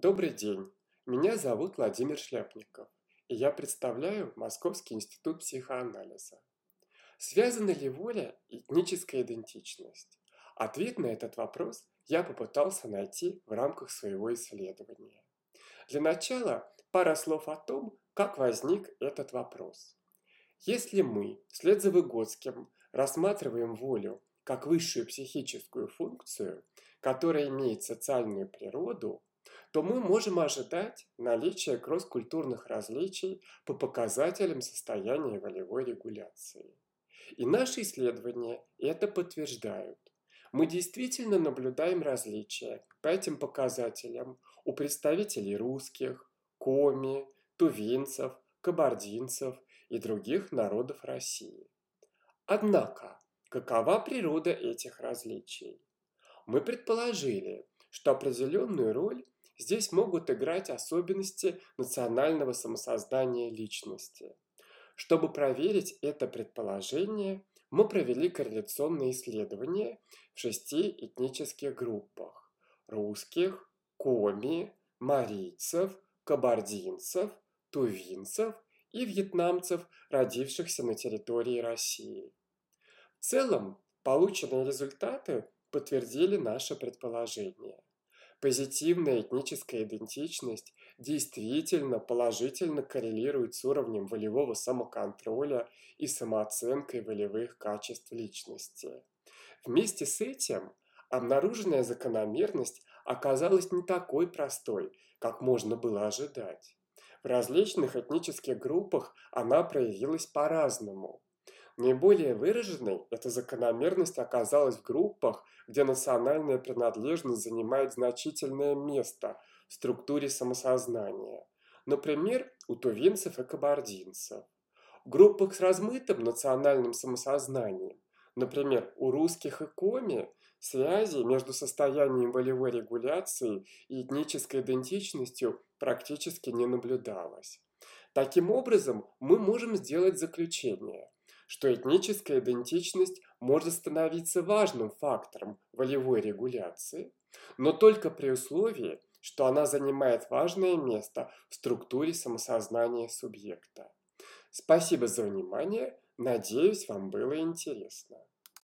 Добрый день, меня зовут Владимир Шляпников, и я представляю Московский институт психоанализа. Связана ли воля и этническая идентичность? Ответ на этот вопрос я попытался найти в рамках своего исследования. Для начала пара слов о том, как возник этот вопрос. Если мы, вслед за Выгодским, рассматриваем волю как высшую психическую функцию, которая имеет социальную природу, то мы можем ожидать наличия кросс-культурных различий по показателям состояния волевой регуляции. И наши исследования это подтверждают. Мы действительно наблюдаем различия по этим показателям у представителей русских, коми, тувинцев, кабардинцев и других народов России. Однако, какова природа этих различий? Мы предположили, что определенную роль здесь могут играть особенности национального самосоздания личности. Чтобы проверить это предположение, мы провели корреляционные исследования в шести этнических группах – русских, коми, марийцев, кабардинцев, тувинцев и вьетнамцев, родившихся на территории России. В целом, полученные результаты подтвердили наше предположение. Позитивная этническая идентичность действительно положительно коррелирует с уровнем волевого самоконтроля и самооценкой волевых качеств личности. Вместе с этим обнаруженная закономерность оказалась не такой простой, как можно было ожидать. В различных этнических группах она проявилась по-разному. Наиболее выраженной эта закономерность оказалась в группах, где национальная принадлежность занимает значительное место в структуре самосознания. Например, у тувинцев и кабардинцев. В группах с размытым национальным самосознанием, например, у русских и коми, связи между состоянием волевой регуляции и этнической идентичностью практически не наблюдалось. Таким образом, мы можем сделать заключение – что этническая идентичность может становиться важным фактором волевой регуляции, но только при условии, что она занимает важное место в структуре самосознания субъекта. Спасибо за внимание, надеюсь, вам было интересно.